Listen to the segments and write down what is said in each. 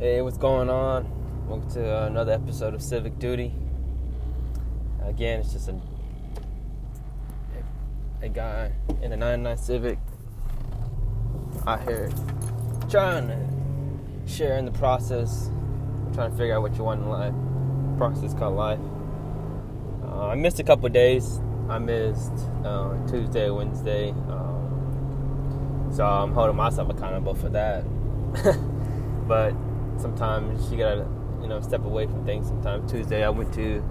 Hey, what's going on? Welcome to another episode of Civic Duty. Again, it's just a a guy in a 99 Civic out here trying to share in the process, trying to figure out what you want in life. Process called life. Uh, I missed a couple days. I missed uh, Tuesday, Wednesday, um, so I'm holding myself accountable for that. but sometimes you gotta, you know, step away from things. Sometimes Tuesday I went to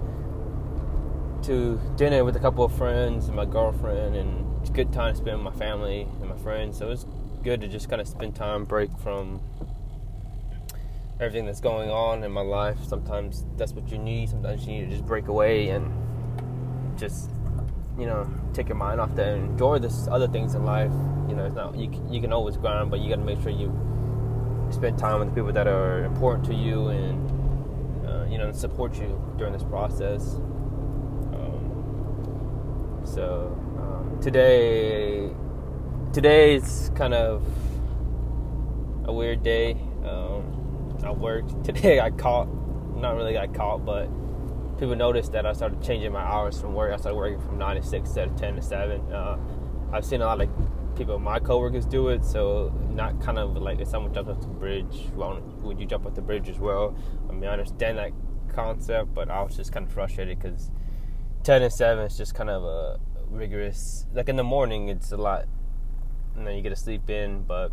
to dinner with a couple of friends and my girlfriend, and it's a good time to spend with my family and my friends. So it's good to just kind of spend time, break from everything that's going on in my life. Sometimes that's what you need. Sometimes you need to just break away and just, you know, take your mind off that and enjoy this other things in life. You know, it's not you. You can always grind, but you got to make sure you spend time with the people that are important to you and uh, you know support you during this process. Um, so um, today, today kind of a weird day. Um, I worked today. I caught, not really got caught, but people noticed that I started changing my hours from work. I started working from nine to six instead of ten to seven. Uh, I've seen a lot of people, my coworkers do it. So not kind of like if someone jumps off the bridge, well, would you jump off the bridge as well? I mean, I understand that concept, but I was just kind of frustrated because ten and seven is just kind of a rigorous. Like in the morning, it's a lot, and then you get to sleep in, but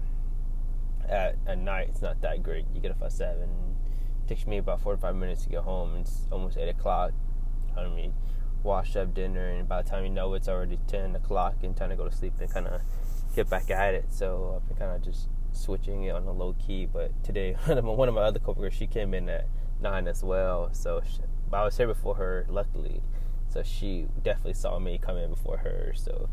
at at night it's not that great. You get up at seven. It takes me about forty five minutes to get home. It's almost eight o'clock. I mean, wash up dinner, and by the time you know it's already ten o'clock and time to go to sleep, and kind of get back at it. So I've been kind of just switching it on a low key. But today, one of my other coworkers, she came in at nine as well. So she, I was here before her, luckily. So she definitely saw me come in before her. So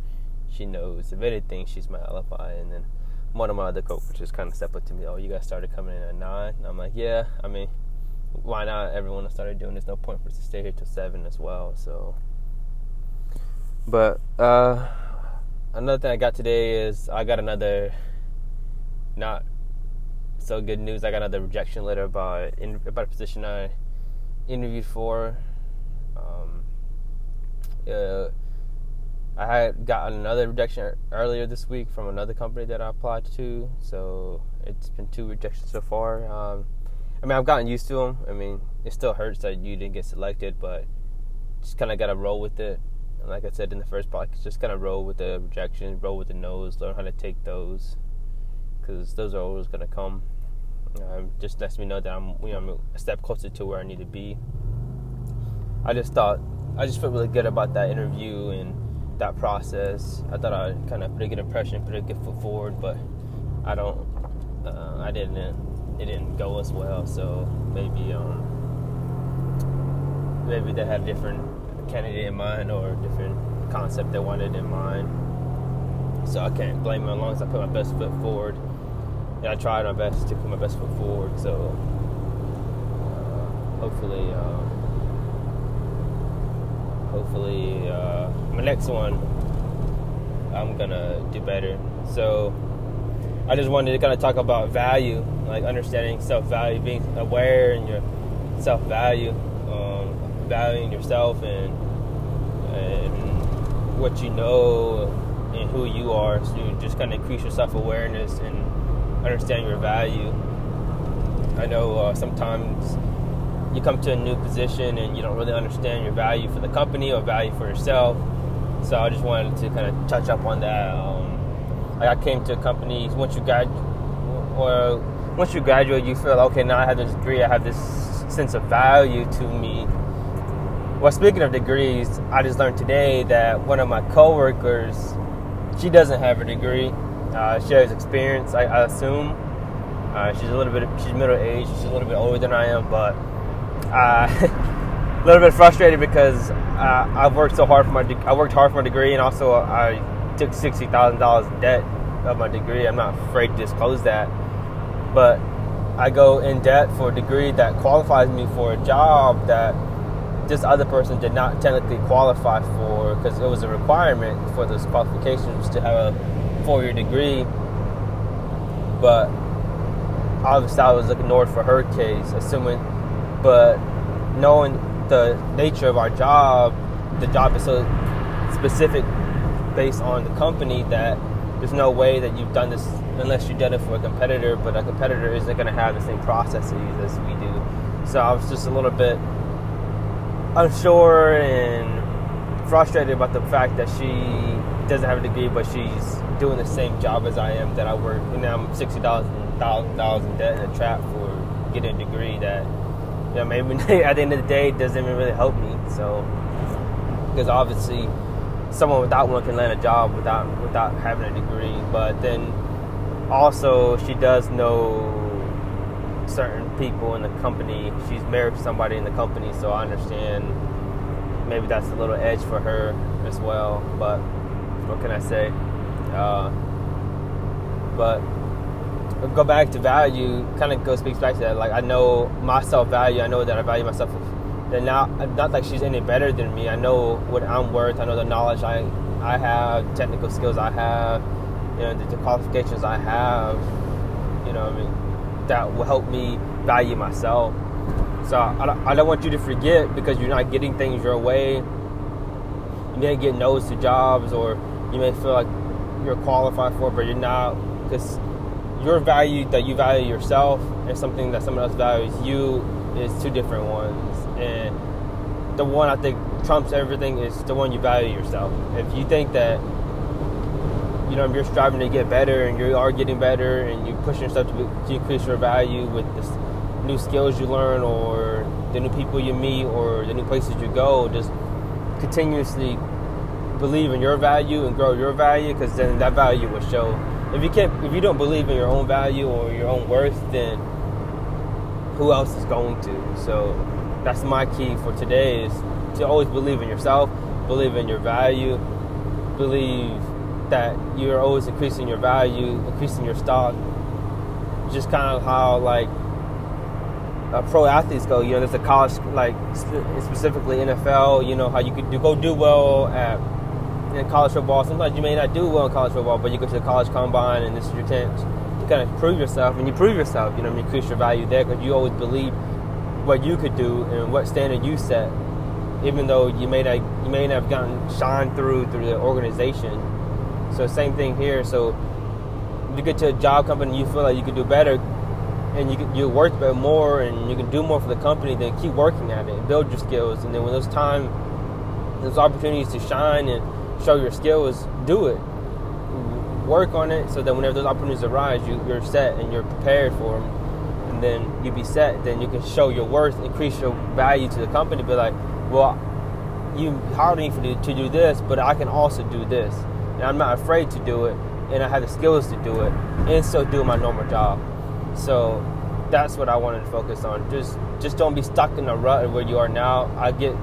she knows if anything, she's my alibi. And then one of my other coworkers kind of stepped up to me. Oh, you guys started coming in at nine. And I'm like, yeah. I mean, why not? Everyone started doing. There's no point for us to stay here till seven as well. So, but uh another thing I got today is I got another not so good news. I got another rejection letter about in, about a position I interviewed for. Um, uh, I had gotten another rejection earlier this week from another company that I applied to, so it's been two rejections so far. Um, I mean, I've gotten used to them. I mean, it still hurts that you didn't get selected, but just kind of got to roll with it. And like I said in the first podcast, just kind of roll with the rejections, roll with the no's, learn how to take those, because those are always going to come. Um, just lets me know that I'm, you know, I'm a step closer to where I need to be. I just thought, I just felt really good about that interview and that process. I thought I kind of put a good impression, put a good foot forward, but I don't, uh, I didn't, it didn't go as well. So maybe, um, maybe they had different candidate in mind or a different concept they wanted in mind. So I can't blame them as long as I put my best foot forward. And I tried my best to put my best foot forward. So uh, hopefully, uh, hopefully uh, my next one, I'm gonna do better. So I just wanted to kind of talk about value, like understanding self-value, being aware in your self-value, um, valuing yourself and and what you know and who you are. So you just kind of increase your self awareness and understand your value. I know uh, sometimes you come to a new position and you don't really understand your value for the company or value for yourself. So I just wanted to kind of touch up on that. Um, like I came to a company once you grad, or once you graduate, you feel okay. Now I have this degree. I have this sense of value to me well, speaking of degrees, I just learned today that one of my coworkers, she doesn't have a degree. Uh, she has experience, I, I assume. Uh, she's a little bit, she's middle aged. She's a little bit older than I am, but uh, a little bit frustrated because uh, I've worked so hard for my, de- I worked hard for my degree, and also I took sixty thousand dollars in debt of my degree. I'm not afraid to disclose that, but I go in debt for a degree that qualifies me for a job that this other person did not technically qualify for because it was a requirement for those qualifications to have a four-year degree but obviously I was north for her case, assuming, but knowing the nature of our job, the job is so specific based on the company that there's no way that you've done this unless you've done it for a competitor, but a competitor isn't going to have the same processes as we do. So I was just a little bit unsure and frustrated about the fact that she doesn't have a degree, but she's doing the same job as I am that I work. And now I'm sixty thousand dollars in debt in a trap for getting a degree that you know maybe at the end of the day doesn't even really help me. So because obviously someone without one can land a job without without having a degree, but then also she does know certain people in the company. She's married to somebody in the company, so I understand maybe that's a little edge for her as well. But what can I say? Uh, but go back to value, kind of go speaks back to that. Like I know my self value. I know that I value myself. Then now, not like she's any better than me. I know what I'm worth. I know the knowledge I I have, technical skills I have, you know, the, the qualifications I have. You know, I mean, that will help me value myself. So I don't, I don't want you to forget because you're not getting things your way. You may get no's to jobs, or you may feel like you're qualified for, it, but you're not because your value that you value yourself and something that someone else values you is two different ones. And the one I think trumps everything is the one you value yourself. If you think that you know, you're striving to get better and you are getting better and you're pushing yourself to, to increase your value with the new skills you learn or the new people you meet or the new places you go, just continuously believe in your value and grow your value because then that value will show. If you can't, if you don't believe in your own value or your own worth, then who else is going to? So that's my key for today is to always believe in yourself, believe in your value, believe that you're always increasing your value, increasing your stock. Just kind of how like uh, pro athletes go. You know, there's a college like specifically NFL. You know how you could do, go do well at in college football. Sometimes you may not do well in college football, but you go to the college combine and this is your chance to kind of prove yourself. And you prove yourself. You know, you increase your value there because you always believe what you could do and what standard you set. Even though you may not you may not have gotten shine through through the organization, so same thing here. So you get to a job company, you feel like you can do better, and you you work more, and you can do more for the company. Then keep working at it, build your skills, and then when those time, those opportunities to shine and show your skills, do it. Work on it so that whenever those opportunities arise, you, you're set and you're prepared for them. And then you be set. Then you can show your worth, increase your value to the company. Be like, well, you hired me for to do this, but I can also do this and I'm not afraid to do it, and I have the skills to do it, and still do my normal job. So that's what I wanted to focus on. Just just don't be stuck in a rut where you are now. I get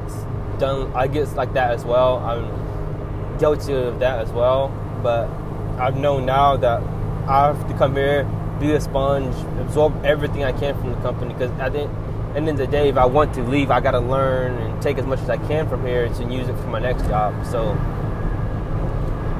done. I get like that as well. I'm guilty of that as well. But I've known now that I have to come here, be a sponge, absorb everything I can from the company. Because at the end of the day, if I want to leave, I got to learn and take as much as I can from here to use it for my next job. So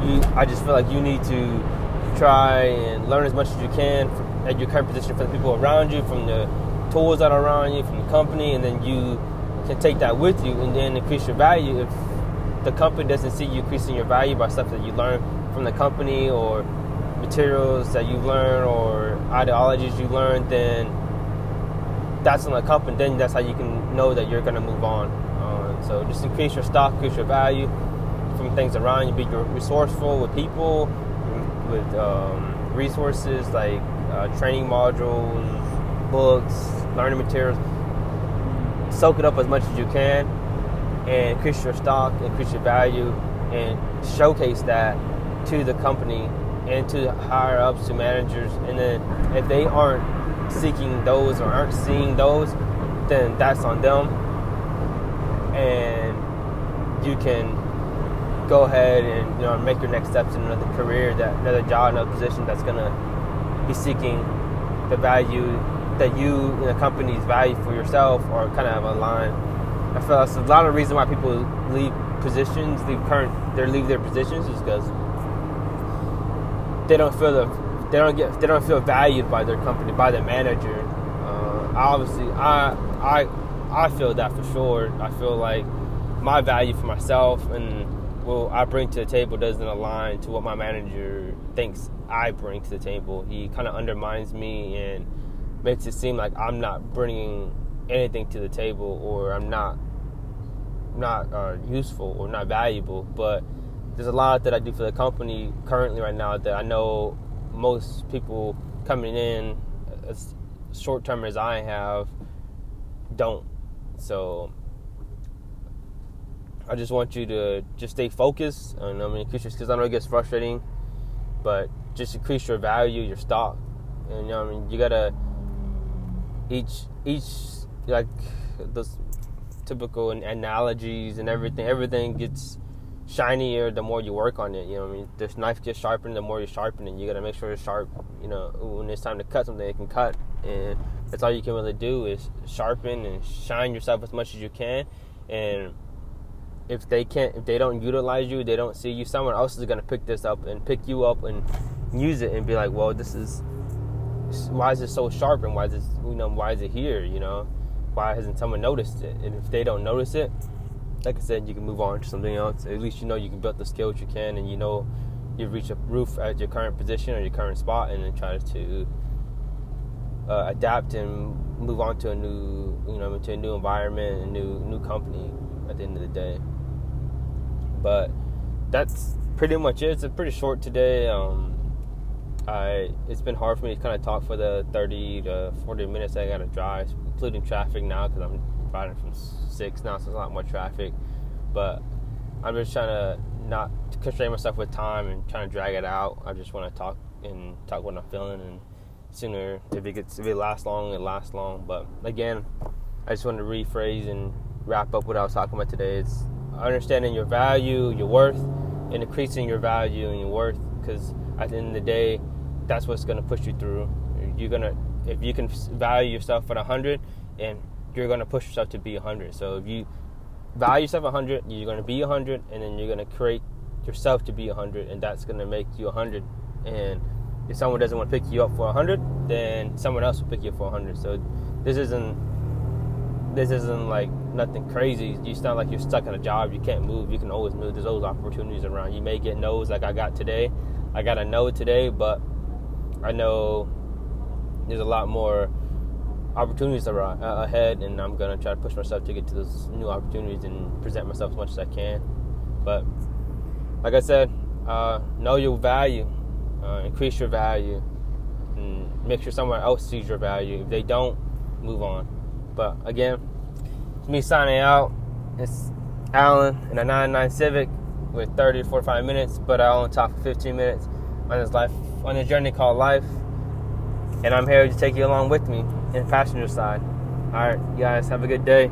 you, I just feel like you need to try and learn as much as you can from, at your current position from the people around you, from the tools that are around you, from the company, and then you can take that with you and then increase your value. If the company doesn't see you increasing your value by stuff that you learn from the company or materials that you learn or ideologies you learn, then that's on the company. Then that's how you can know that you're going to move on. Uh, so just increase your stock, increase your value from things around you. Be resourceful with people, with um, resources like uh, training modules, books, learning materials. Soak it up as much as you can, and increase your stock, increase your value, and showcase that to the company and to higher ups, to managers. And then if they aren't seeking those or aren't seeing those, then that's on them. And you can go ahead and you know make your next steps in another career, that another job, another position that's gonna be seeking the value that you in the company's value for yourself or kind of align. I feel that's a lot of reason why people leave positions, leave current, they leave their positions is because they don't feel the they don't get they don't feel valued by their company by their manager. Uh, obviously, I I I feel that for sure. I feel like my value for myself and what I bring to the table doesn't align to what my manager thinks I bring to the table. He kind of undermines me and makes it seem like I'm not bringing anything to the table or I'm not not uh, useful or not valuable. But there's a lot that I do for the company currently right now that I know most people coming in as short term as I have don't. So I just want you to just stay focused. And I mean, because I know it gets frustrating, but just increase your value, your stock, and you know, I mean, you gotta each each like those typical analogies and everything. Everything gets shinier the more you work on it. You know, I mean, this knife gets sharpened the more you sharpen it. You got to make sure it's sharp. You know, when it's time to cut something, it can cut, and that's all you can really do is sharpen and shine yourself as much as you can. And if they can't, if they don't utilize you, they don't see you. Someone else is gonna pick this up and pick you up and use it and be like, well, this is why is it so sharp and why is it you know why is it here? You know, why hasn't someone noticed it? And if they don't notice it, like I said, you can move on to something else. At least you know you can build the skills you can, and you know you've reached a roof at your current position or your current spot, and then try to uh, adapt and move on to a new, you know, to a new environment, a new new company. At the end of the day, but that's pretty much it. It's pretty short today. Um, I it's been hard for me to kind of talk for the 30 to 40 minutes I gotta drive, including traffic now because I'm riding from six now, so there's a lot more traffic. But I'm just trying to not constrain myself with time and trying to drag it out. I just want to talk and talk what I'm feeling, and sooner if it gets if it lasts long, it lasts long. But again, I just want to rephrase and wrap up what I was talking about today. It's understanding your value, your worth, and increasing your value and your worth. Because at the end of the day, that's what's going to push you through. You're gonna if you can value yourself at 100 and you're going to push yourself to be 100. So if you value yourself 100, you're going to be 100, and then you're going to create yourself to be 100, and that's going to make you 100. And if someone doesn't want to pick you up for 100, then someone else will pick you up for 100. So this isn't this isn't like nothing crazy. It's not like you're stuck in a job. You can't move. You can always move. There's always opportunities around. You may get no's like I got today. I got a no today, but I know there's a lot more opportunities around, uh, ahead, and I'm gonna try to push myself to get to those new opportunities and present myself as much as I can. But like I said, uh, know your value, uh, increase your value, and make sure someone else sees your value. If they don't, move on. But again, it's me signing out. It's Alan in a 99 Civic with 30 to 45 minutes, but I only talk for 15 minutes on this life on this journey called life. And I'm here to take you along with me in passenger side. All right, you guys have a good day.